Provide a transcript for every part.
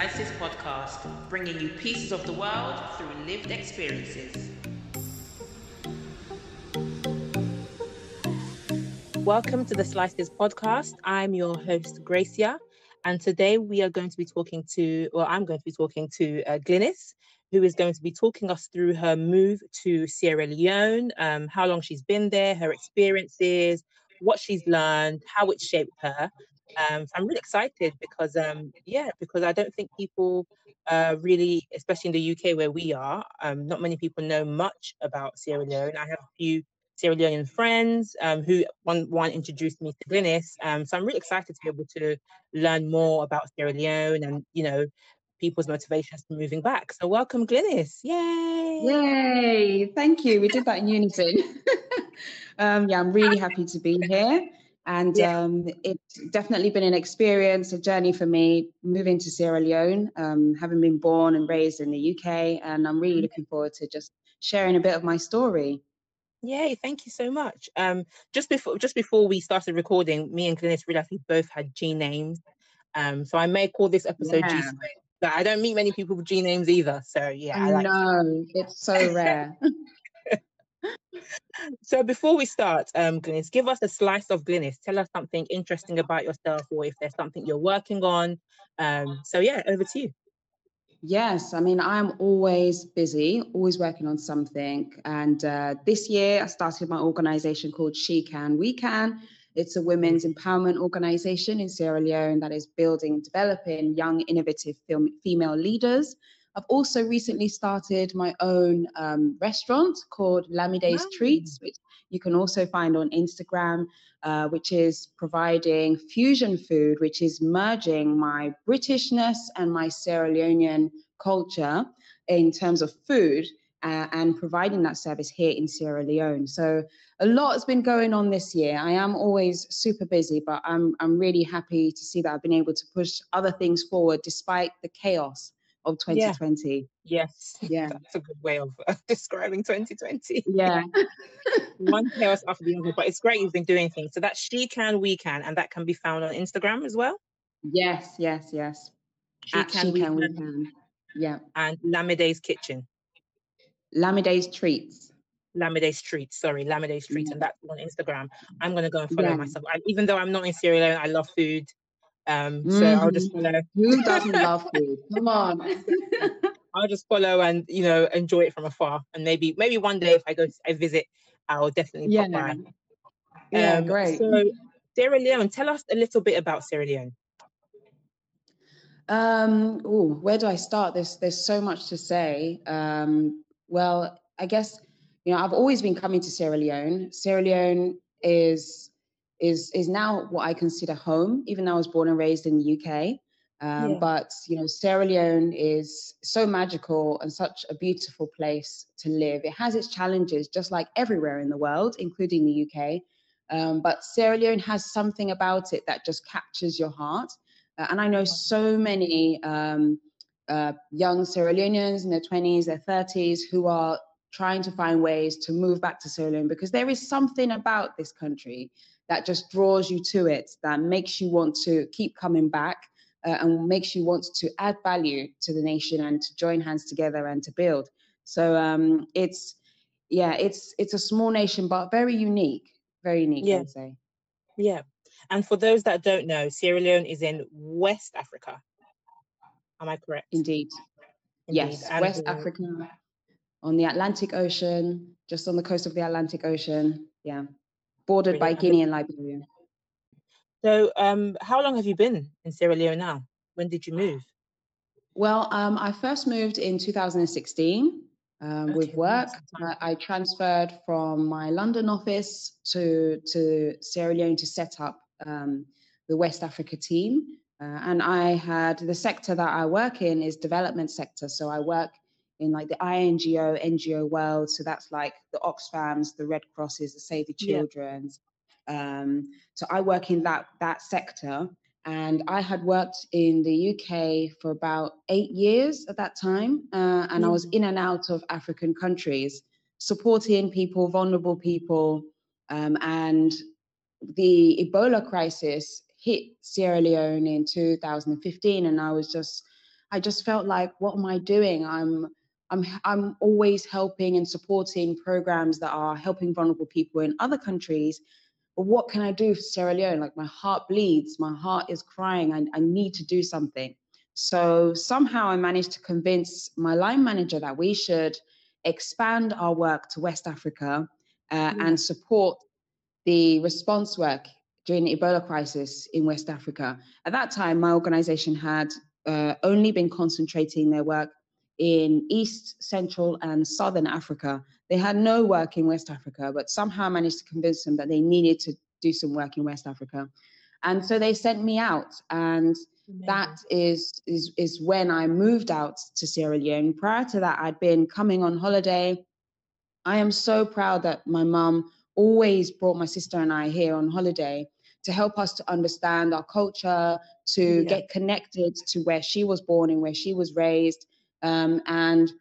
Slices podcast, bringing you pieces of the world through lived experiences. Welcome to the Slices podcast. I'm your host, Gracia, and today we are going to be talking to, well, I'm going to be talking to uh, Glynis, who is going to be talking us through her move to Sierra Leone, um, how long she's been there, her experiences, what she's learned, how it shaped her. Um, so I'm really excited because, um, yeah, because I don't think people uh, really, especially in the UK where we are, um, not many people know much about Sierra Leone. I have a few Sierra Leonean friends um, who one one introduced me to Glynis. Um, so I'm really excited to be able to learn more about Sierra Leone and you know people's motivations for moving back. So welcome, Glynis! Yay! Yay! Thank you. We did that in unison. um, yeah, I'm really happy to be here. And yeah. um, it's definitely been an experience, a journey for me moving to Sierra Leone, um, having been born and raised in the UK. And I'm really looking forward to just sharing a bit of my story. Yay, thank you so much. Um, just before just before we started recording, me and Glynis realized we both had G names. Um, so I may call this episode yeah. G but I don't meet many people with G names either. So yeah, I, I like know it's so rare. so before we start, um, Glynis, give us a slice of Glynis. Tell us something interesting about yourself, or if there's something you're working on. Um, so yeah, over to you. Yes, I mean I'm always busy, always working on something. And uh, this year I started my organization called She Can We Can. It's a women's empowerment organization in Sierra Leone that is building developing young, innovative female leaders I've also recently started my own um, restaurant called Lamide's. Treats, which you can also find on Instagram, uh, which is providing fusion food, which is merging my Britishness and my Sierra Leonean culture in terms of food. Uh, and providing that service here in Sierra Leone. So a lot has been going on this year. I am always super busy, but I'm I'm really happy to see that I've been able to push other things forward despite the chaos of 2020. Yeah. Yes. Yeah. That's a good way of uh, describing 2020. Yeah. One chaos after the other, but it's great you've been doing things. So that she can, we can, and that can be found on Instagram as well. Yes, yes, yes. She At can, she we can, we can. Yeah. And Lamide's Kitchen. Lamide's Treats. Lamide's Treats, sorry, Lamide's Treats, yeah. and that's on Instagram. I'm gonna go and follow yeah. myself. I, even though I'm not in Sierra Leone, I love food. Um, so mm-hmm. I'll just follow. Who doesn't love food? Come on. I'll just follow and you know enjoy it from afar, and maybe maybe one day if I go I visit, I'll definitely yeah. pop by. Yeah, um, great. So Sierra Leone, tell us a little bit about Sierra Leone. Um, oh, where do I start? There's there's so much to say. Um, well, I guess you know I've always been coming to Sierra Leone. Sierra Leone is is is now what I consider home, even though I was born and raised in the UK. Um, yeah. But you know, Sierra Leone is so magical and such a beautiful place to live. It has its challenges, just like everywhere in the world, including the UK. Um, but Sierra Leone has something about it that just captures your heart. Uh, and I know so many um, uh, young Sierra Leoneans in their 20s, their 30s, who are trying to find ways to move back to Sierra Leone because there is something about this country that just draws you to it, that makes you want to keep coming back uh, and makes you want to add value to the nation and to join hands together and to build. So um, it's yeah, it's it's a small nation but very unique, very unique. Yeah. I'd say. Yeah, and for those that don't know, Sierra Leone is in West Africa. Am I correct? Indeed. Indeed. Yes, and West Africa on the Atlantic Ocean, just on the coast of the Atlantic Ocean. Yeah bordered by Guinea and Liberia. So, um, how long have you been in Sierra Leone now? When did you move? Well, um, I first moved in 2016 um, okay. with work. I, I, transferred from my London office to, to Sierra Leone to set up um, the West Africa team. Uh, and I had the sector that I work in is development sector. So I work in like the INGO, NGO world. So that's like the Oxfams, the Red Crosses, the Save the Children's. Yeah. Um, so I work in that that sector, and I had worked in the UK for about eight years at that time, uh, and mm. I was in and out of African countries, supporting people, vulnerable people, um, and the Ebola crisis hit Sierra Leone in 2015, and I was just I just felt like, what am I doing? I'm I'm I'm always helping and supporting programs that are helping vulnerable people in other countries. But what can I do for Sierra Leone? Like my heart bleeds, my heart is crying. I, I need to do something. So somehow I managed to convince my line manager that we should expand our work to West Africa uh, mm. and support the response work during the Ebola crisis in West Africa. At that time, my organization had uh, only been concentrating their work in East, Central, and Southern Africa. They had no work in West Africa, but somehow managed to convince them that they needed to do some work in West Africa. And so they sent me out. And Amazing. that is, is, is when I moved out to Sierra Leone. Prior to that, I'd been coming on holiday. I am so proud that my mum always brought my sister and I here on holiday to help us to understand our culture, to yeah. get connected to where she was born and where she was raised. Um, and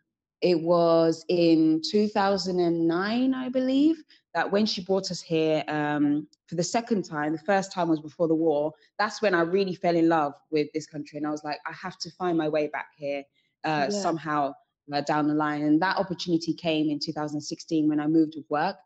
it was in 2009, I believe, that when she brought us here um, for the second time, the first time was before the war, that's when I really fell in love with this country. And I was like, I have to find my way back here uh, yeah. somehow uh, down the line. And that opportunity came in 2016 when I moved with work.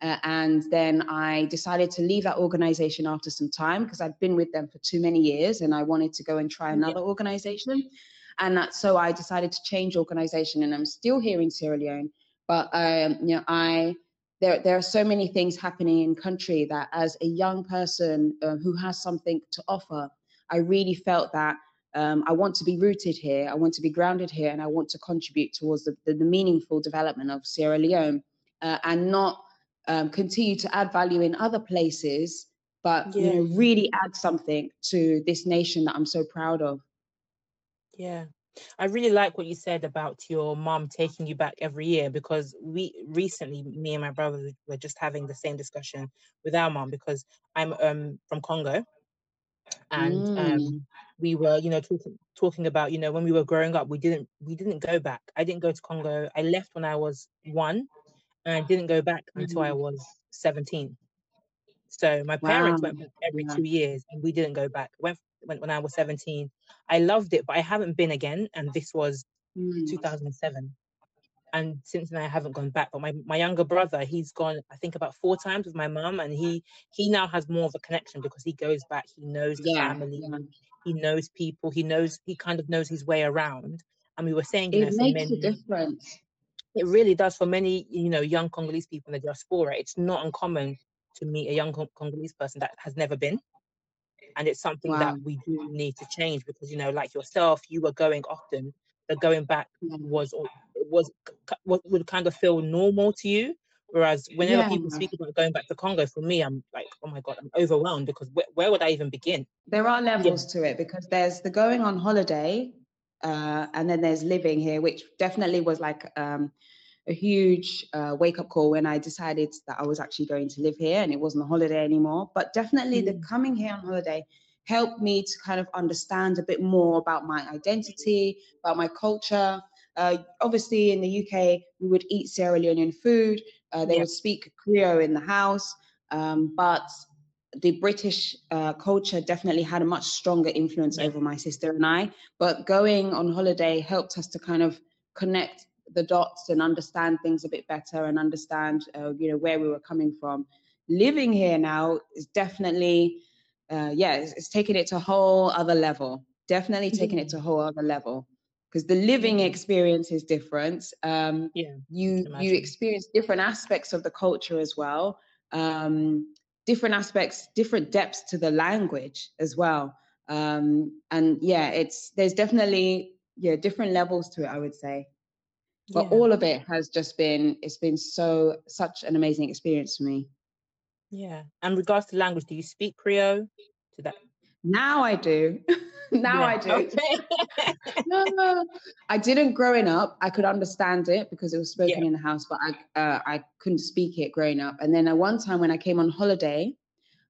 Uh, and then I decided to leave that organization after some time because I'd been with them for too many years and I wanted to go and try another yeah. organization. And that, so I decided to change organization and I'm still here in Sierra Leone. But um, you know, I there, there are so many things happening in country that as a young person uh, who has something to offer, I really felt that um, I want to be rooted here, I want to be grounded here, and I want to contribute towards the, the, the meaningful development of Sierra Leone uh, and not um, continue to add value in other places, but yeah. you know, really add something to this nation that I'm so proud of. Yeah. I really like what you said about your mom taking you back every year because we recently, me and my brother were just having the same discussion with our mom because I'm um from Congo and um, mm. um we were you know talking talking about you know when we were growing up we didn't we didn't go back i didn't go to congo i left when i was one and I didn't go back until I mm-hmm. was 17. So my parents wow. went back every yeah. two years and we didn't go back. Went, went when I was 17. I loved it, but I haven't been again. And this was mm. 2007. And since then I haven't gone back. But my, my younger brother, he's gone, I think about four times with my mum, and he he now has more of a connection because he goes back, he knows the yeah. family, yeah. he knows people, he knows he kind of knows his way around. And we were saying, you it know, makes many, a difference it really does for many, you know, young Congolese people in the diaspora. It's not uncommon to meet a young Congolese person that has never been. And it's something wow. that we do need to change because, you know, like yourself, you were going often, but going back was was what would kind of feel normal to you. Whereas whenever yeah. people speak about going back to Congo, for me, I'm like, oh my God, I'm overwhelmed because wh- where would I even begin? There are levels yeah. to it because there's the going on holiday, uh, and then there's living here, which definitely was like um, a huge uh, wake up call when I decided that I was actually going to live here and it wasn't a holiday anymore. But definitely mm. the coming here on holiday helped me to kind of understand a bit more about my identity, about my culture. Uh, obviously, in the UK, we would eat Sierra Leonean food. Uh, they yeah. would speak Creole in the house. Um, but the British uh, culture definitely had a much stronger influence over my sister and I. But going on holiday helped us to kind of connect the dots and understand things a bit better and understand, uh, you know, where we were coming from. Living here now is definitely, uh, yeah, it's, it's taking it to a whole other level. Definitely taking it to a whole other level because the living experience is different. Um, yeah, you you experience different aspects of the culture as well. Um, different aspects, different depths to the language as well. Um, and yeah, it's there's definitely yeah different levels to it. I would say, but yeah. all of it has just been it's been so such an amazing experience for me. Yeah, and regards to language, do you speak Creole? To that now I do. now yeah. I do. Okay. no, I didn't growing up. I could understand it because it was spoken yeah. in the house, but I uh, I couldn't speak it growing up. And then at one time when I came on holiday,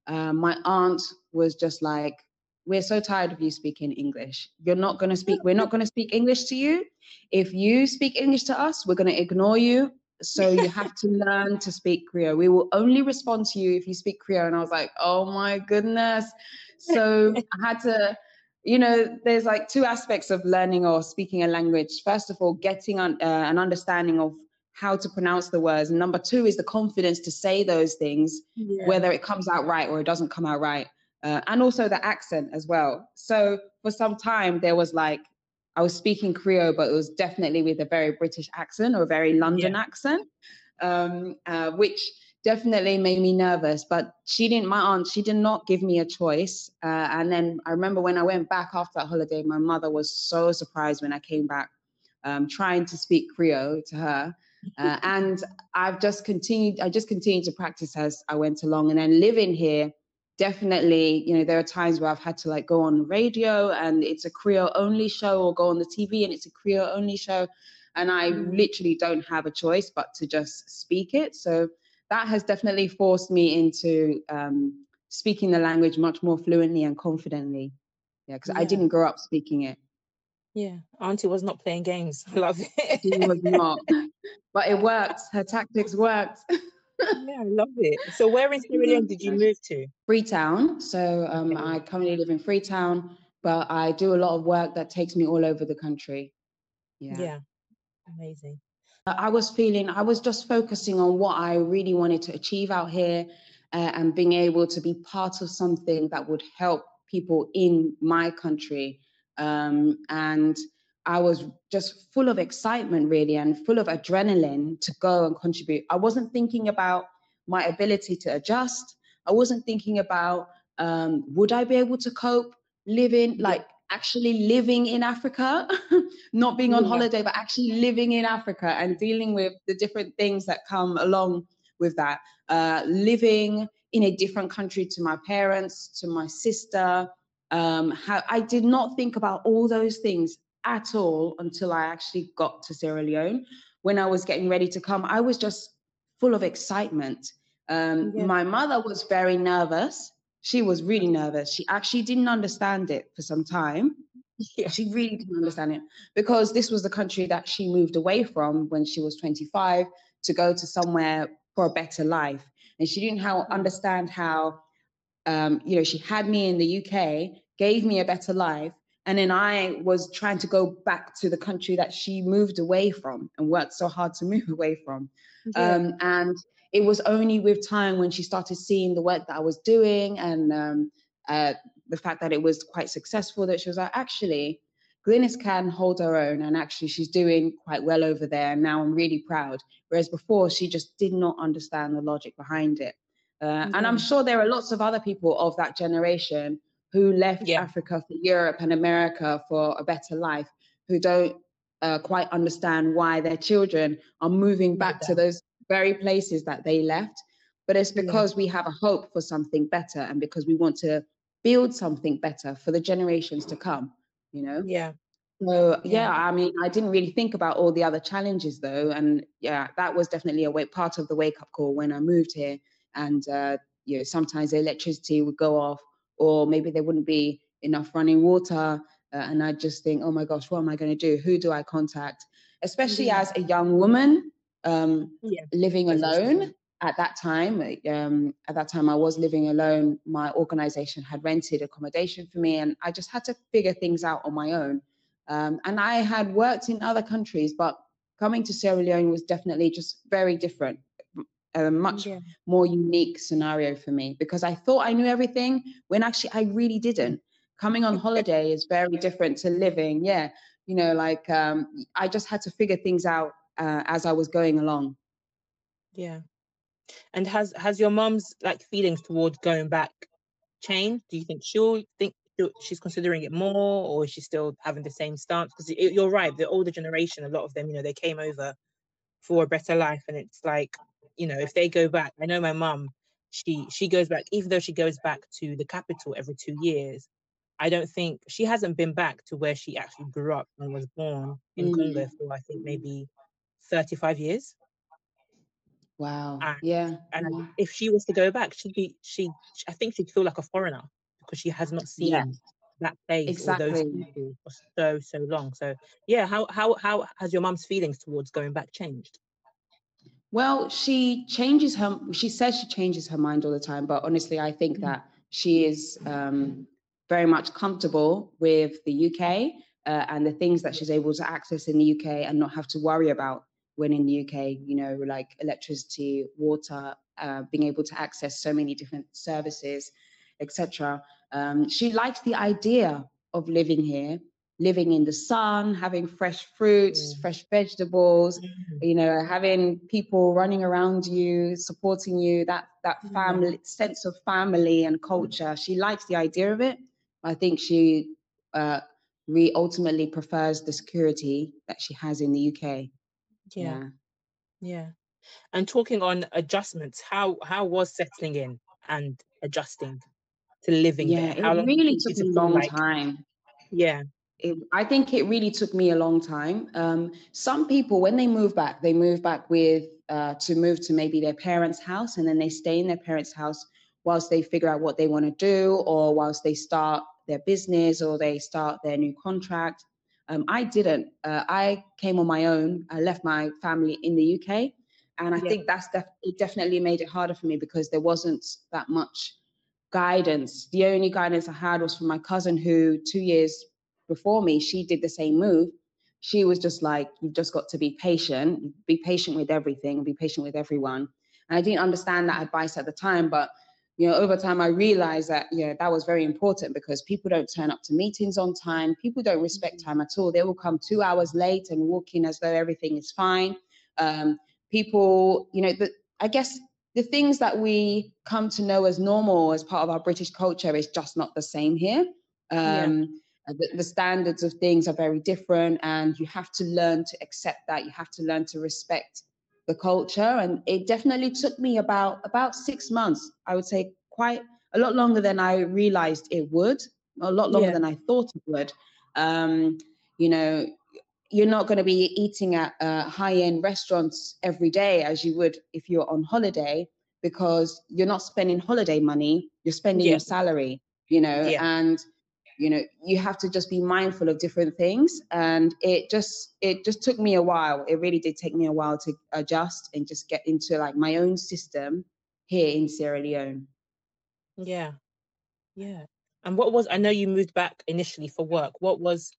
uh, my aunt was just like, "We're so tired of you speaking English. You're not going to speak. We're not going to speak English to you. If you speak English to us, we're going to ignore you. So you have to learn to speak Creole. We will only respond to you if you speak Creole." And I was like, "Oh my goodness." So I had to you know, there's like two aspects of learning or speaking a language. First of all, getting uh, an understanding of how to pronounce the words. And number two is the confidence to say those things, yeah. whether it comes out right or it doesn't come out right. Uh, and also the accent as well. So for some time, there was like, I was speaking Creole, but it was definitely with a very British accent or a very London yeah. accent, um, uh, which definitely made me nervous. But she didn't, my aunt, she did not give me a choice. Uh, and then I remember when I went back after that holiday, my mother was so surprised when I came back, um, trying to speak Creole to her. Uh, and I've just continued, I just continued to practice as I went along. And then living here, definitely, you know, there are times where I've had to like go on radio and it's a Creole only show or go on the TV and it's a Creole only show. And I mm. literally don't have a choice but to just speak it. So that has definitely forced me into um, speaking the language much more fluently and confidently. Yeah, because yeah. I didn't grow up speaking it. Yeah, Auntie was not playing games. Love it. She was not, but it worked. Her tactics worked. yeah, I love it. So, where in Sierra Leone did you move to? Freetown. So, um, I currently live in Freetown, but I do a lot of work that takes me all over the country. Yeah. Yeah. Amazing. I was feeling, I was just focusing on what I really wanted to achieve out here uh, and being able to be part of something that would help people in my country. Um, and I was just full of excitement, really, and full of adrenaline to go and contribute. I wasn't thinking about my ability to adjust. I wasn't thinking about um, would I be able to cope living like actually living in Africa, not being on yeah. holiday, but actually living in Africa and dealing with the different things that come along with that. Uh, living in a different country to my parents, to my sister. Um, how I did not think about all those things at all until I actually got to Sierra Leone. When I was getting ready to come, I was just full of excitement. Um, yeah. My mother was very nervous she was really nervous. She actually didn't understand it for some time. Yeah. She really didn't understand it because this was the country that she moved away from when she was 25 to go to somewhere for a better life. And she didn't how, mm. understand how, um, you know, she had me in the UK, gave me a better life. And then I was trying to go back to the country that she moved away from and worked so hard to move away from. Yeah. Um, and it was only with time when she started seeing the work that I was doing and um, uh, the fact that it was quite successful that she was like, actually, Glynis can hold her own and actually she's doing quite well over there. And now I'm really proud. Whereas before, she just did not understand the logic behind it. Uh, mm-hmm. And I'm sure there are lots of other people of that generation who left yeah. Africa for Europe and America for a better life who don't uh, quite understand why their children are moving back yeah. to those very places that they left. But it's because yeah. we have a hope for something better and because we want to build something better for the generations to come, you know? Yeah. So yeah, I mean, I didn't really think about all the other challenges though, and yeah, that was definitely a way, part of the wake up call when I moved here. And uh, you know, sometimes the electricity would go off, or maybe there wouldn't be enough running water, uh, and I just think, oh my gosh, what am I going to do? Who do I contact? Especially yeah. as a young woman, um, yeah, living alone at that time. Um, at that time, I was living alone. My organization had rented accommodation for me, and I just had to figure things out on my own. Um, and I had worked in other countries, but coming to Sierra Leone was definitely just very different, a much yeah. more unique scenario for me because I thought I knew everything when actually I really didn't. Coming on holiday is very different to living. Yeah, you know, like um, I just had to figure things out uh, as I was going along. Yeah. And has has your mom's like feelings towards going back changed? Do you think she'll think she's considering it more, or is she still having the same stance? Because you're right, the older generation, a lot of them, you know, they came over for a better life, and it's like, you know, if they go back, I know my mum, she she goes back, even though she goes back to the capital every two years. I don't think she hasn't been back to where she actually grew up and was born in mm. Congo for I think maybe 35 years. Wow. And, yeah. And if she was to go back, she'd be she I think she'd feel like a foreigner because she has not seen yeah. that place exactly. or those people for so so long. So yeah, how how how has your mum's feelings towards going back changed? Well, she changes her she says she changes her mind all the time, but honestly I think mm-hmm. that she is um very much comfortable with the UK uh, and the things that she's able to access in the UK and not have to worry about when in the UK, you know, like electricity, water, uh, being able to access so many different services, etc. Um, she likes the idea of living here, living in the sun, having fresh fruits, mm. fresh vegetables, mm. you know, having people running around you, supporting you, that that mm. family sense of family and culture. She likes the idea of it. I think she uh, re ultimately prefers the security that she has in the UK. Yeah. Yeah. And talking on adjustments, how how was settling in and adjusting to living yeah, there? How it really took a long like? time. Yeah. It, I think it really took me a long time. Um, some people, when they move back, they move back with uh, to move to maybe their parents' house, and then they stay in their parents' house whilst they figure out what they want to do, or whilst they start their business, or they start their new contract. Um, I didn't. Uh, I came on my own. I left my family in the UK, and I yeah. think that's def- it definitely made it harder for me because there wasn't that much guidance. The only guidance I had was from my cousin, who two years before me, she did the same move. She was just like, "You've just got to be patient. Be patient with everything. Be patient with everyone." And I didn't understand that advice at the time, but you know, over time I realized that, you know, that was very important because people don't turn up to meetings on time. People don't respect mm-hmm. time at all. They will come two hours late and walk in as though everything is fine. Um, people, you know, the, I guess the things that we come to know as normal as part of our British culture is just not the same here. Um, yeah. The, the standards of things are very different, and you have to learn to accept that. You have to learn to respect the culture and it definitely took me about about six months i would say quite a lot longer than i realized it would a lot longer yeah. than i thought it would um, you know you're not going to be eating at uh, high-end restaurants every day as you would if you're on holiday because you're not spending holiday money you're spending yeah. your salary you know yeah. and you know you have to just be mindful of different things. And it just it just took me a while. It really did take me a while to adjust and just get into like my own system here in sierra leone. Yeah. Yeah. And what was i know you moved back initially for work. What was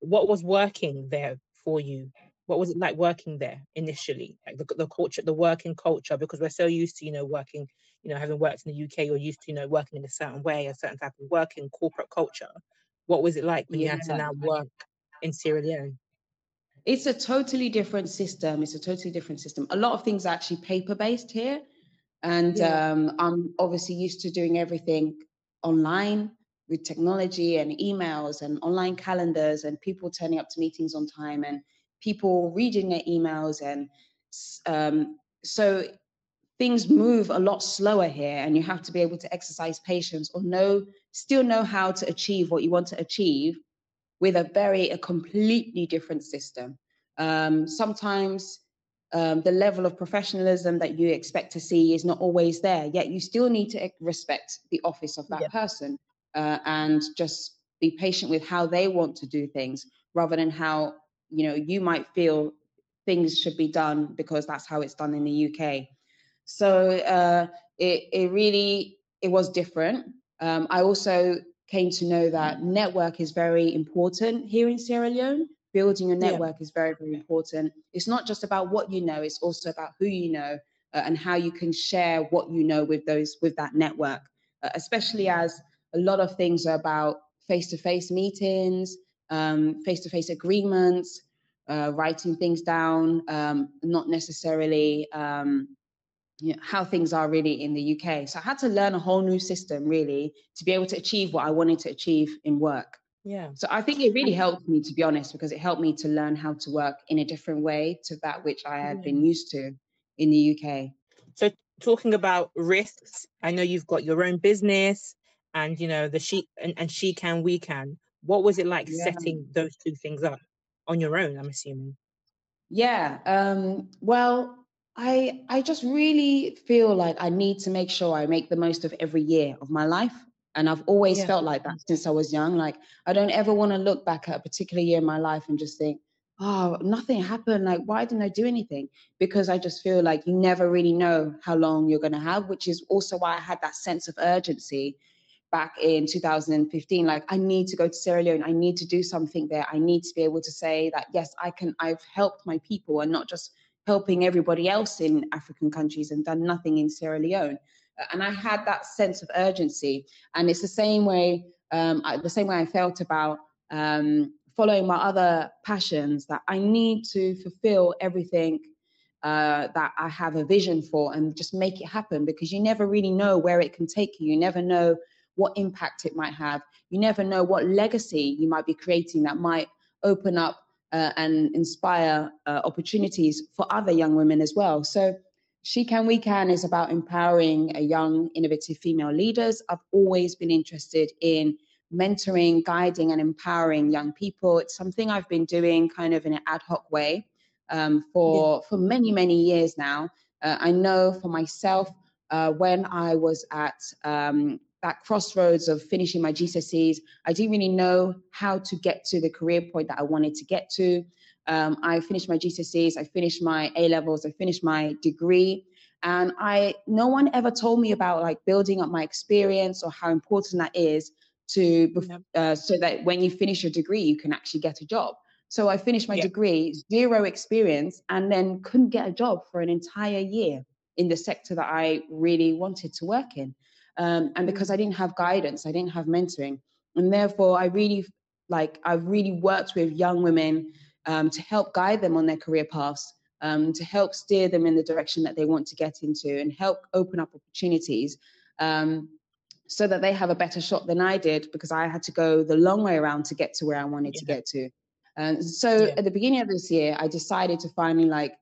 what was working there for you? What was it like working there initially? Like the, the culture the working culture because we're so used to you know working you know having worked in the uk you're used to you know working in a certain way a certain type of working corporate culture what was it like when yeah. you had to now work in sierra leone it's a totally different system it's a totally different system a lot of things are actually paper based here and yeah. um, i'm obviously used to doing everything online with technology and emails and online calendars and people turning up to meetings on time and people reading their emails and um, so things move a lot slower here and you have to be able to exercise patience or know still know how to achieve what you want to achieve with a very a completely different system um, sometimes um, the level of professionalism that you expect to see is not always there yet you still need to respect the office of that yeah. person uh, and just be patient with how they want to do things rather than how you know you might feel things should be done because that's how it's done in the UK. So uh, it it really it was different. Um, I also came to know that network is very important here in Sierra Leone. Building a network yeah. is very very important. It's not just about what you know; it's also about who you know uh, and how you can share what you know with those with that network. Uh, especially as a lot of things are about face to face meetings face to face agreements, uh, writing things down, um, not necessarily um, you know, how things are really in the UK. So I had to learn a whole new system really to be able to achieve what I wanted to achieve in work. Yeah. So I think it really helped me, to be honest, because it helped me to learn how to work in a different way to that which I had been used to in the UK. So talking about risks, I know you've got your own business and you know the she and, and she can we can what was it like yeah. setting those two things up on your own? I'm assuming. Yeah. Um, well, I I just really feel like I need to make sure I make the most of every year of my life. And I've always yeah. felt like that since I was young. Like I don't ever want to look back at a particular year in my life and just think, oh, nothing happened. Like, why didn't I do anything? Because I just feel like you never really know how long you're going to have, which is also why I had that sense of urgency back in 2015 like i need to go to sierra leone i need to do something there i need to be able to say that yes i can i've helped my people and not just helping everybody else in african countries and done nothing in sierra leone uh, and i had that sense of urgency and it's the same way um, I, the same way i felt about um, following my other passions that i need to fulfill everything uh, that I have a vision for and just make it happen because you never really know where it can take you. You never know what impact it might have. You never know what legacy you might be creating that might open up uh, and inspire uh, opportunities for other young women as well. So, She Can, We Can is about empowering a young, innovative female leaders. I've always been interested in mentoring, guiding, and empowering young people. It's something I've been doing kind of in an ad hoc way um, for, yeah. for many, many years now. Uh, I know for myself, uh, when I was at um, that crossroads of finishing my GCSEs. I didn't really know how to get to the career point that I wanted to get to. Um, I finished my GCSEs, I finished my A levels, I finished my degree, and I no one ever told me about like building up my experience or how important that is to uh, so that when you finish your degree you can actually get a job. So I finished my yeah. degree, zero experience, and then couldn't get a job for an entire year in the sector that I really wanted to work in. Um, and because I didn't have guidance, I didn't have mentoring. And therefore, I really like, I've really worked with young women um, to help guide them on their career paths, um, to help steer them in the direction that they want to get into and help open up opportunities um, so that they have a better shot than I did because I had to go the long way around to get to where I wanted yeah. to get to. And so yeah. at the beginning of this year, I decided to finally like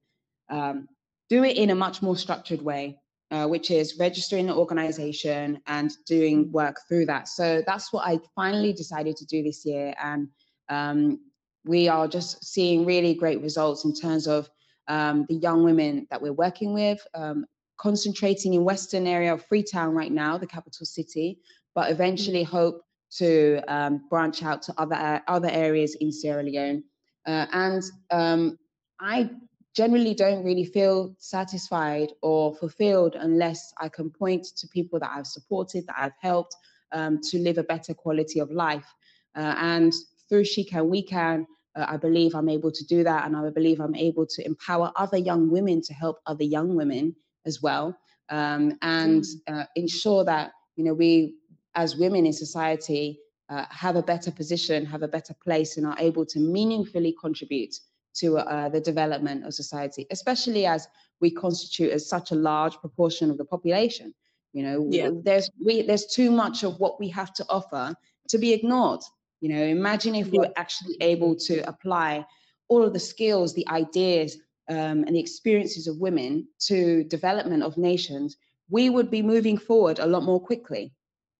um, do it in a much more structured way uh, which is registering an organization and doing work through that. So that's what I finally decided to do this year. And um, we are just seeing really great results in terms of um, the young women that we're working with, um, concentrating in Western area of Freetown right now, the capital city, but eventually mm. hope to um, branch out to other uh, other areas in Sierra Leone. Uh, and um, I generally don't really feel satisfied or fulfilled unless I can point to people that I've supported, that I've helped um, to live a better quality of life. Uh, and through She Can, We Can, uh, I believe I'm able to do that. And I believe I'm able to empower other young women to help other young women as well. Um, and mm. uh, ensure that, you know, we as women in society uh, have a better position, have a better place, and are able to meaningfully contribute to uh, the development of society, especially as we constitute as such a large proportion of the population. You know, yeah. there's we there's too much of what we have to offer to be ignored. You know, imagine if we were actually able to apply all of the skills, the ideas, um, and the experiences of women to development of nations, we would be moving forward a lot more quickly.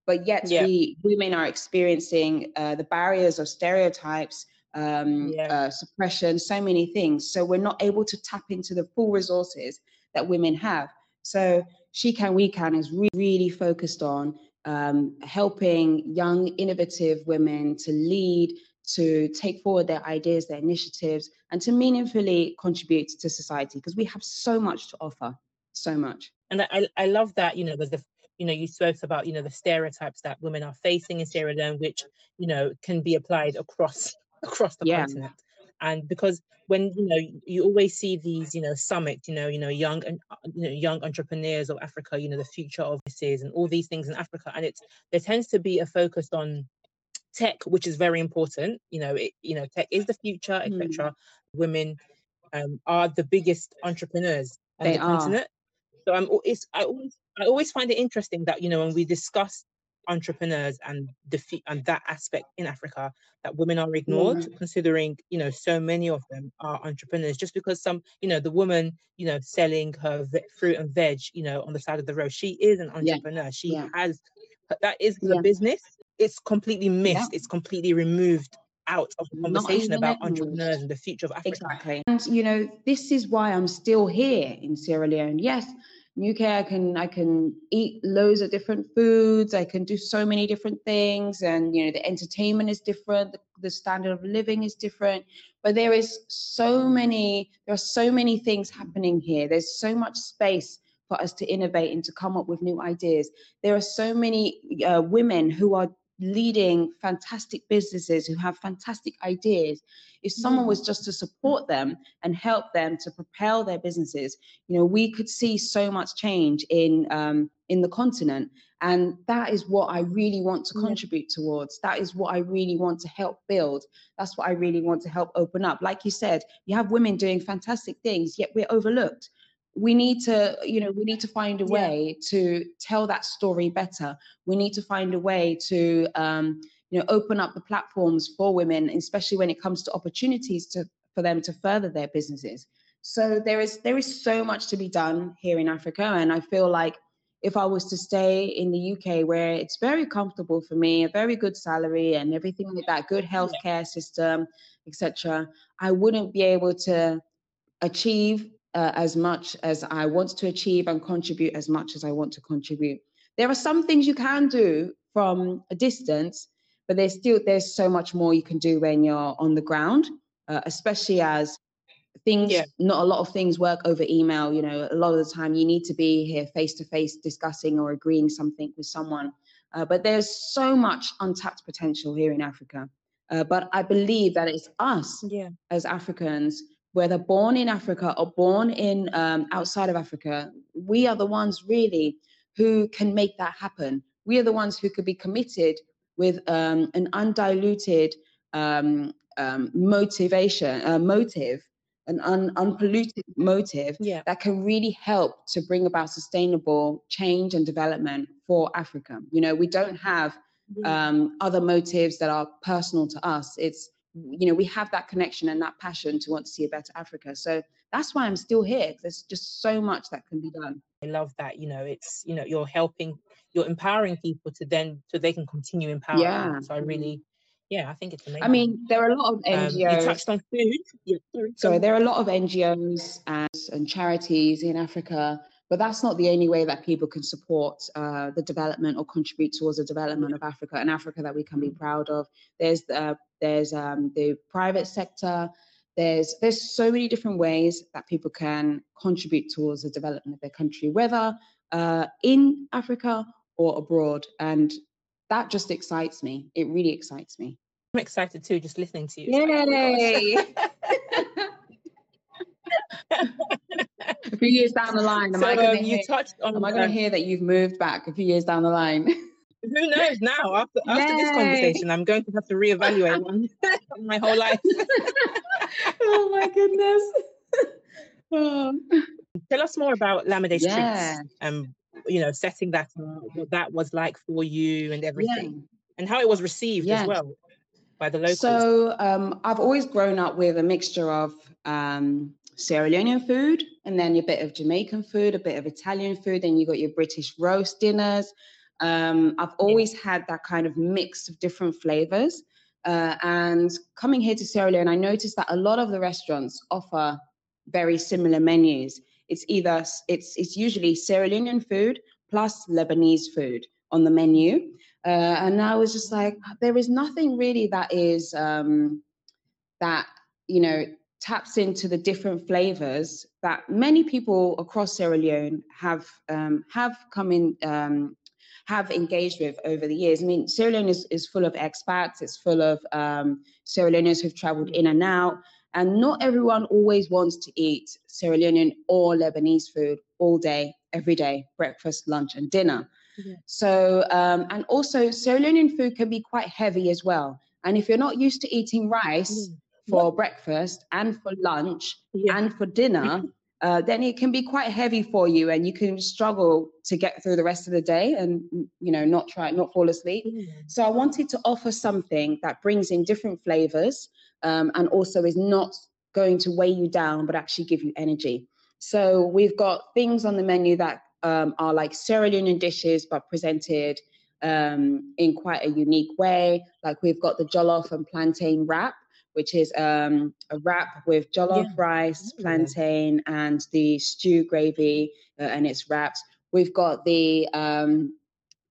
But yet, yeah. we women are experiencing uh, the barriers of stereotypes, um, yeah. uh, suppression, so many things. So we're not able to tap into the full resources that women have. So She Can, We Can is really, really focused on um, helping young, innovative women to lead, to take forward their ideas, their initiatives, and to meaningfully contribute to society because we have so much to offer, so much. And I, I love that, you know, there's the you know, you spoke about, you know, the stereotypes that women are facing in Sierra Leone, which, you know, can be applied across across the yeah. continent and because when you know you always see these you know summits you know you know young and uh, you know young entrepreneurs of africa you know the future of this is and all these things in africa and it's there tends to be a focus on tech which is very important you know it you know tech is the future etc mm. women um, are the biggest entrepreneurs on they the are. continent so i'm it's i always i always find it interesting that you know when we discuss entrepreneurs and defeat and that aspect in Africa that women are ignored, mm. considering you know so many of them are entrepreneurs. Just because some, you know, the woman, you know, selling her fruit and veg, you know, on the side of the road, she is an entrepreneur. Yeah. She yeah. has that is the yeah. business. It's completely missed. It's completely removed out of the conversation about entrepreneurs and the future of Africa. Exactly. And you know, this is why I'm still here in Sierra Leone. Yes, UK, I can I can eat loads of different foods. I can do so many different things, and you know the entertainment is different. The, the standard of living is different. But there is so many. There are so many things happening here. There's so much space for us to innovate and to come up with new ideas. There are so many uh, women who are leading fantastic businesses who have fantastic ideas if someone was just to support them and help them to propel their businesses you know we could see so much change in um, in the continent. And that is what i really want to contribute towards. That is what i really want to help build. That's what i really want to help open up. Like you said you have women doing fantastic things yet we're overlooked we need to you know we need to find a way yeah. to tell that story better we need to find a way to um, you know open up the platforms for women especially when it comes to opportunities to for them to further their businesses so there is there is so much to be done here in africa and i feel like if i was to stay in the uk where it's very comfortable for me a very good salary and everything like that good healthcare system etc i wouldn't be able to achieve uh, as much as I want to achieve and contribute as much as I want to contribute. There are some things you can do from a distance, but there's still there's so much more you can do when you're on the ground, uh, especially as things yeah. not a lot of things work over email you know a lot of the time you need to be here face to face discussing or agreeing something with someone uh, but there's so much untapped potential here in africa uh, but i believe that it's us yeah. as africans whether born in Africa or born in um, outside of Africa, we are the ones really who can make that happen. We are the ones who could be committed with um, an undiluted um, um motivation, uh, motive, an un- unpolluted motive yeah. that can really help to bring about sustainable change and development for Africa. You know, we don't have um, other motives that are personal to us. It's you know we have that connection and that passion to want to see a better africa. So that's why i'm still here there's just so much that can be done. I love that you know it's you know you're helping you're empowering people to then so they can continue empowering yeah. so i really yeah i think it's amazing i mean there are a lot of ngos um, you touched on food. Yeah, sorry, sorry there are a lot of ngos and, and charities in africa but that's not the only way that people can support uh, the development or contribute towards the development of Africa, an Africa that we can be proud of. There's uh, there's um, the private sector. There's there's so many different ways that people can contribute towards the development of their country, whether uh, in Africa or abroad, and that just excites me. It really excites me. I'm excited too, just listening to you. Yay! a few years down the line, am so, I going to um, am I going to hear that you've moved back a few years down the line? Who knows now? After after this conversation, I'm going to have to reevaluate one, my whole life. oh my goodness. Oh. Tell us more about Lamide yeah. Streets and you know setting that up, what that was like for you and everything, yeah. and how it was received yeah. as well by the locals. So um, I've always grown up with a mixture of um, Sierra Leonean food, and then a bit of Jamaican food, a bit of Italian food, then you got your British roast dinners. Um, I've always yeah. had that kind of mix of different flavors. Uh, and coming here to Sierra Leone, I noticed that a lot of the restaurants offer very similar menus. It's either it's it's usually Sierra Leonean food plus Lebanese food on the menu, uh, and I was just like, there is nothing really that is um, that you know taps into the different flavors that many people across Sierra Leone have um, have come in um, have engaged with over the years. I mean, Sierra Leone is, is full of expats. It's full of um, Sierra Leoneans who've traveled in and out, and not everyone always wants to eat Sierra Leonean or Lebanese food all day, every day, breakfast, lunch, and dinner. Yeah. So, um, and also Sierra Leonean food can be quite heavy as well. And if you're not used to eating rice, mm for breakfast and for lunch yeah. and for dinner, uh, then it can be quite heavy for you and you can struggle to get through the rest of the day and you know not try not fall asleep. Mm. so i wanted to offer something that brings in different flavors um, and also is not going to weigh you down but actually give you energy. So we've got things on the menu that um, are like Sierra Leonean dishes but presented um, in quite a unique way. Like we've got the jollof and plantain wrap which is um, a wrap with jollof yeah. rice, plantain, and the stew gravy, uh, and it's wrapped. We've got the um,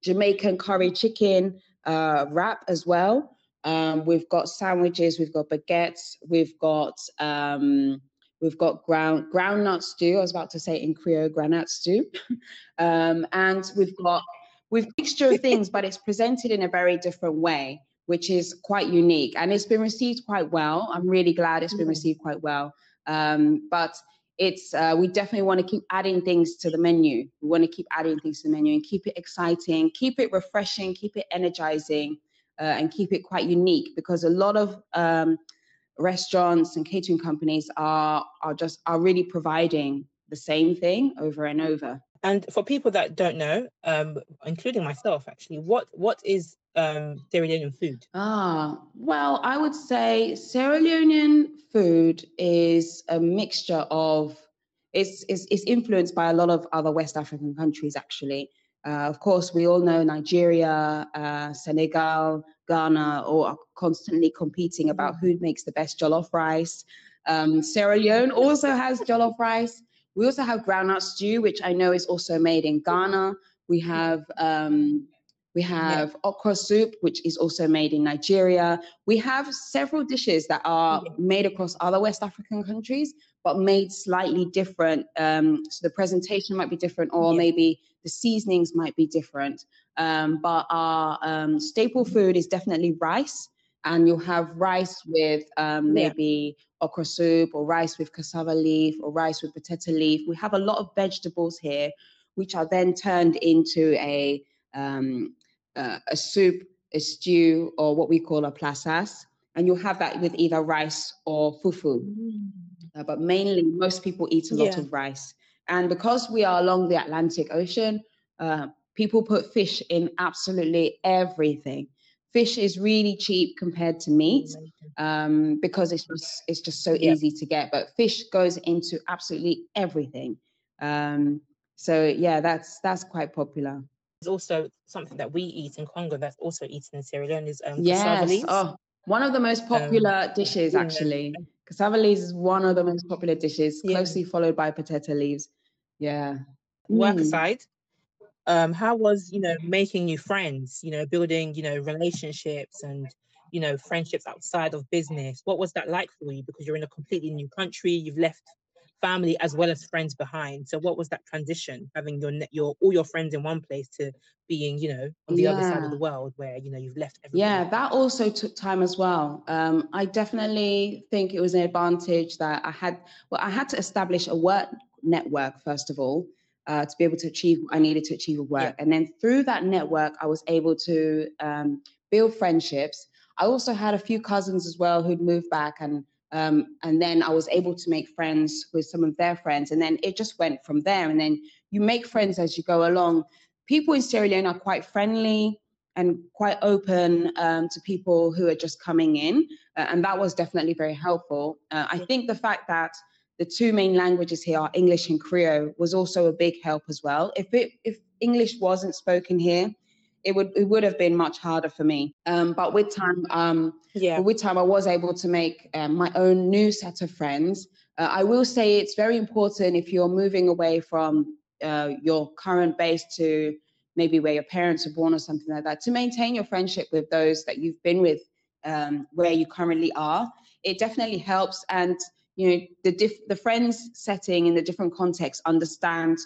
Jamaican curry chicken uh, wrap as well. Um, we've got sandwiches, we've got baguettes, we've got um, We've got ground groundnut stew. I was about to say in Creole groundnut stew, um, and we've got we've mixture of things, but it's presented in a very different way, which is quite unique, and it's been received quite well. I'm really glad it's been mm. received quite well. Um, but it's uh, we definitely want to keep adding things to the menu. We want to keep adding things to the menu and keep it exciting, keep it refreshing, keep it energizing, uh, and keep it quite unique because a lot of um, restaurants and catering companies are are just are really providing the same thing over and over. And for people that don't know, um, including myself, actually, what what is um, Sierra Leonean food? Ah, well, I would say Sierra Leonean food is a mixture of it's, it's, it's influenced by a lot of other West African countries, actually. Uh, of course, we all know Nigeria, uh, Senegal, Ghana, all are constantly competing about who makes the best jollof rice. Um, Sierra Leone also has jollof rice. We also have groundnut stew, which I know is also made in Ghana. We have um, we have yeah. okra soup, which is also made in Nigeria. We have several dishes that are yeah. made across other West African countries, but made slightly different. Um, so the presentation might be different, or yeah. maybe the seasonings might be different. Um, but our um, staple food is definitely rice, and you'll have rice with um, maybe okra soup, or rice with cassava leaf, or rice with potato leaf. We have a lot of vegetables here, which are then turned into a um, uh, a soup, a stew, or what we call a plasas. And you'll have that with either rice or fufu. Mm. Uh, but mainly, most people eat a lot yeah. of rice. And because we are along the Atlantic Ocean, uh, people put fish in absolutely everything. Fish is really cheap compared to meat um, because it's just it's just so yeah. easy to get. But fish goes into absolutely everything. Um, so yeah, that's that's quite popular. There's also something that we eat in Congo that's also eaten in Sierra Leone is um, yes. Oh, one of the most um, popular um, dishes, actually. Yeah. Cassava leaves is one of the most popular dishes, closely yeah. followed by potato leaves. Yeah. Work mm. aside, um, how was you know making new friends? You know, building you know relationships and you know friendships outside of business. What was that like for you? Because you're in a completely new country. You've left family as well as friends behind. So what was that transition, having your your all your friends in one place to being, you know, on the yeah. other side of the world where you know you've left. Everybody. Yeah, that also took time as well. Um, I definitely think it was an advantage that I had. Well, I had to establish a work network first of all. Uh, to be able to achieve what I needed to achieve at work. Yeah. And then through that network, I was able to um, build friendships. I also had a few cousins as well who'd moved back and um, and then I was able to make friends with some of their friends. And then it just went from there. And then you make friends as you go along. People in Sierra Leone are quite friendly and quite open um, to people who are just coming in. Uh, and that was definitely very helpful. Uh, I think the fact that the two main languages here are English and Creole was also a big help as well. If it, if English wasn't spoken here, it would it would have been much harder for me. Um, but with time, um, yeah, with time, I was able to make um, my own new set of friends. Uh, I will say it's very important if you're moving away from uh, your current base to maybe where your parents were born or something like that to maintain your friendship with those that you've been with um, where you currently are. It definitely helps, and you know the diff- the friends setting in the different contexts understand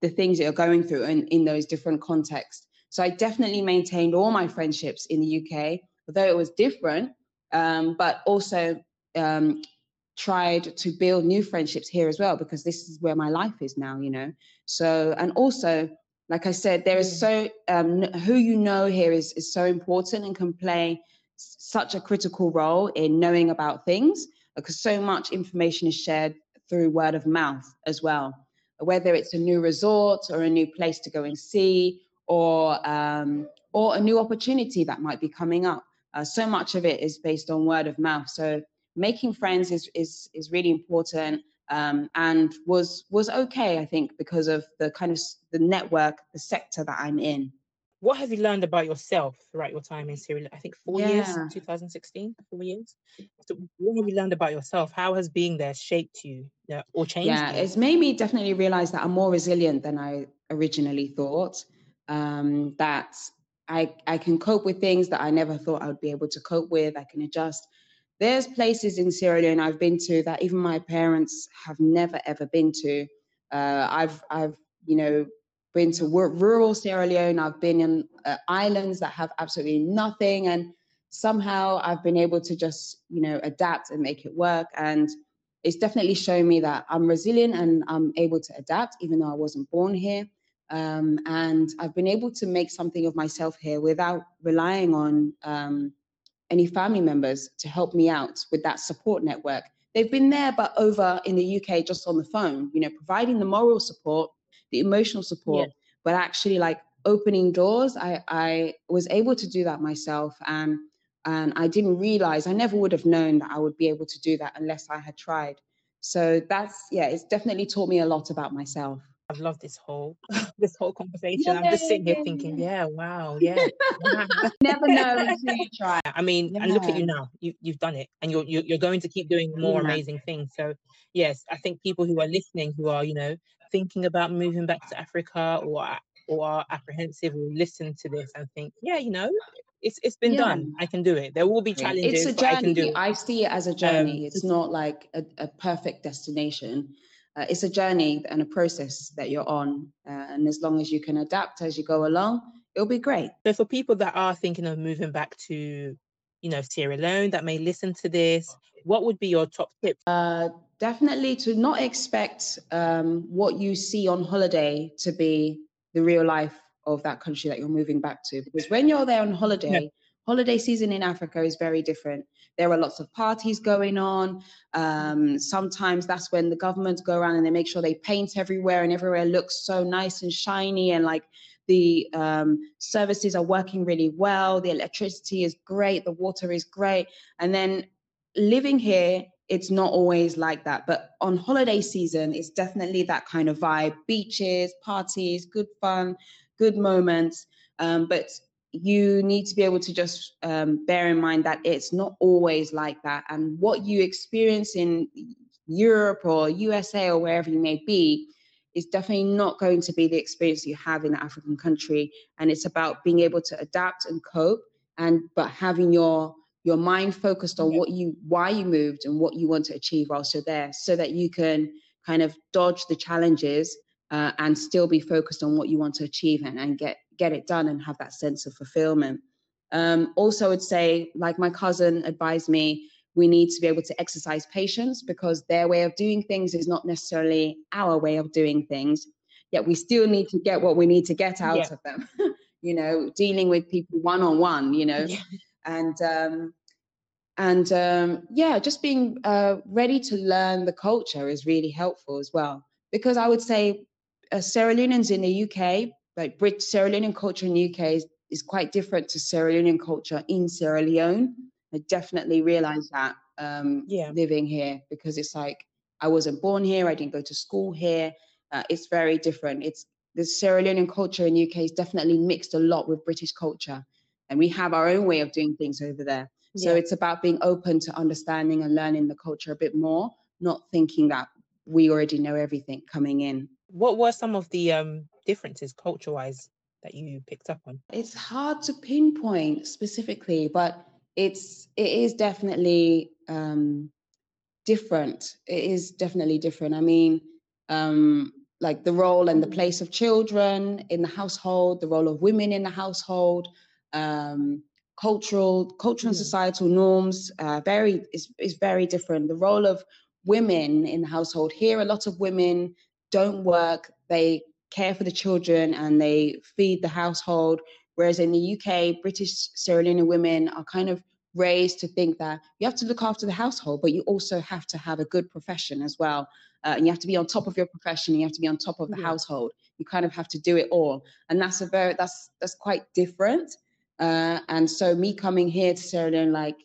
the things that you're going through in, in those different contexts so I definitely maintained all my friendships in the UK, although it was different, um, but also um, tried to build new friendships here as well, because this is where my life is now, you know. So, and also, like I said, there is so, um, who you know here is, is so important and can play such a critical role in knowing about things because so much information is shared through word of mouth as well. Whether it's a new resort or a new place to go and see, or um, or a new opportunity that might be coming up. Uh, so much of it is based on word of mouth. So making friends is is is really important um, and was was okay, I think, because of the kind of the network, the sector that I'm in. What have you learned about yourself throughout your time in Syria? I think four yeah. years, 2016, four years. So what have you learned about yourself? How has being there shaped you yeah, or changed? Yeah, you? it's made me definitely realize that I'm more resilient than I originally thought um, that I, I can cope with things that I never thought I would be able to cope with. I can adjust. there's places in Sierra Leone I've been to that even my parents have never ever been to. Uh, I've I've you know been to rural Sierra Leone. I've been in uh, islands that have absolutely nothing, and somehow I've been able to just you know adapt and make it work. And it's definitely shown me that I'm resilient and I'm able to adapt, even though I wasn't born here. Um, and I've been able to make something of myself here without relying on um, any family members to help me out with that support network. They've been there, but over in the UK, just on the phone, you know, providing the moral support, the emotional support, yeah. but actually like opening doors. I, I was able to do that myself. And, and I didn't realize, I never would have known that I would be able to do that unless I had tried. So that's, yeah, it's definitely taught me a lot about myself. I've loved this whole this whole conversation. I'm just sitting here thinking, yeah, wow, yeah. Never know until you try. I mean, and look at you now. You you've done it, and you're you're, you're going to keep doing more yeah. amazing things. So yes, I think people who are listening, who are you know thinking about moving back to Africa or or are apprehensive, will listen to this and think, yeah, you know, it's it's been yeah. done. I can do it. There will be challenges. It's a journey. I, I see it as a journey. Um, it's not like a, a perfect destination uh, it's a journey and a process that you're on. Uh, and as long as you can adapt as you go along, it'll be great. So for people that are thinking of moving back to, you know, Sierra Leone that may listen to this, what would be your top tip? Uh, definitely to not expect um, what you see on holiday to be the real life of that country that you're moving back to. Because when you're there on holiday, yeah. holiday season in Africa is very different. There are lots of parties going on. Um, sometimes that's when the governments go around and they make sure they paint everywhere and everywhere looks so nice and shiny and like the um, services are working really well. The electricity is great. The water is great. And then living here, it's not always like that. But on holiday season, it's definitely that kind of vibe beaches, parties, good fun, good moments. Um, but you need to be able to just um, bear in mind that it's not always like that. And what you experience in Europe or USA or wherever you may be is definitely not going to be the experience you have in an African country. And it's about being able to adapt and cope and but having your your mind focused on what you why you moved and what you want to achieve whilst you're there so that you can kind of dodge the challenges uh, and still be focused on what you want to achieve and, and get get it done and have that sense of fulfillment. Um, also, I would say, like my cousin advised me, we need to be able to exercise patience because their way of doing things is not necessarily our way of doing things. Yet we still need to get what we need to get out yeah. of them. you know, dealing with people one on one. You know, yeah. And um, and um, yeah, just being uh, ready to learn the culture is really helpful as well. Because I would say uh, Sierra Leoneans in the UK like Brit Sierra Leonean culture in the UK is, is quite different to Sierra Leonean culture in Sierra Leone. I definitely realized that um, yeah. living here because it's like I wasn't born here, I didn't go to school here. Uh, it's very different. It's the Sierra Leonean culture in the UK is definitely mixed a lot with British culture, and we have our own way of doing things over there. So yeah. it's about being open to understanding and learning the culture a bit more, not thinking that we already know everything coming in. What were some of the um, differences culture wise that you picked up on? It's hard to pinpoint specifically, but it's it is definitely um, different. It is definitely different. I mean, um, like the role and the place of children in the household, the role of women in the household, um, cultural, cultural and societal norms. Uh, very is is very different. The role of women in the household here, a lot of women don't work. They care for the children and they feed the household. Whereas in the UK, British Sierra Leonean women are kind of raised to think that you have to look after the household, but you also have to have a good profession as well. Uh, and you have to be on top of your profession. You have to be on top of the yeah. household. You kind of have to do it all, and that's a very that's that's quite different. Uh, and so me coming here to Sierra Leone, like,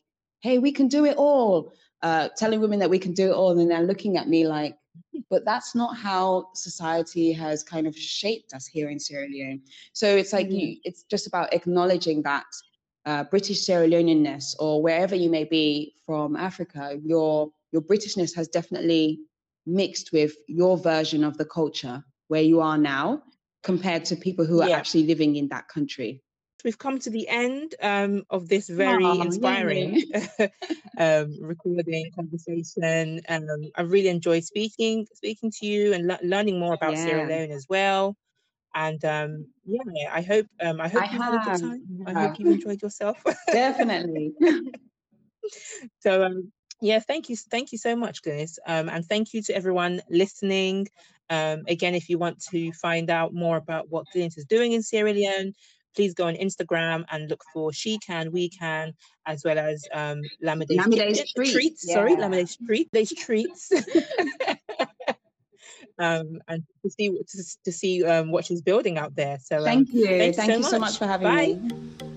hey, we can do it all. Uh, telling women that we can do it all, and then they're looking at me like, but that's not how society has kind of shaped us here in Sierra Leone. So it's like mm-hmm. you, it's just about acknowledging that uh, British Sierra Leoneanness, or wherever you may be from Africa, your your Britishness has definitely mixed with your version of the culture where you are now, compared to people who are yeah. actually living in that country. We've come to the end um, of this very oh, inspiring um, recording conversation. Um, I really enjoyed speaking speaking to you and le- learning more about yeah. Sierra Leone as well. And um, yeah, I hope um, I hope I you have. had a good time. Yeah. I hope you enjoyed yourself. Definitely. so um, yeah, thank you, thank you so much, Glynis, um, and thank you to everyone listening. Um, again, if you want to find out more about what Glynis is doing in Sierra Leone, please go on Instagram and look for She Can, We Can, as well as um, Lamide's, Lamide's treats. treats yeah. Sorry, Lamide's treat, These treats. um, and to see to, to see um, what she's building out there. So thank um, you, thank you so, so much. much for having Bye. me.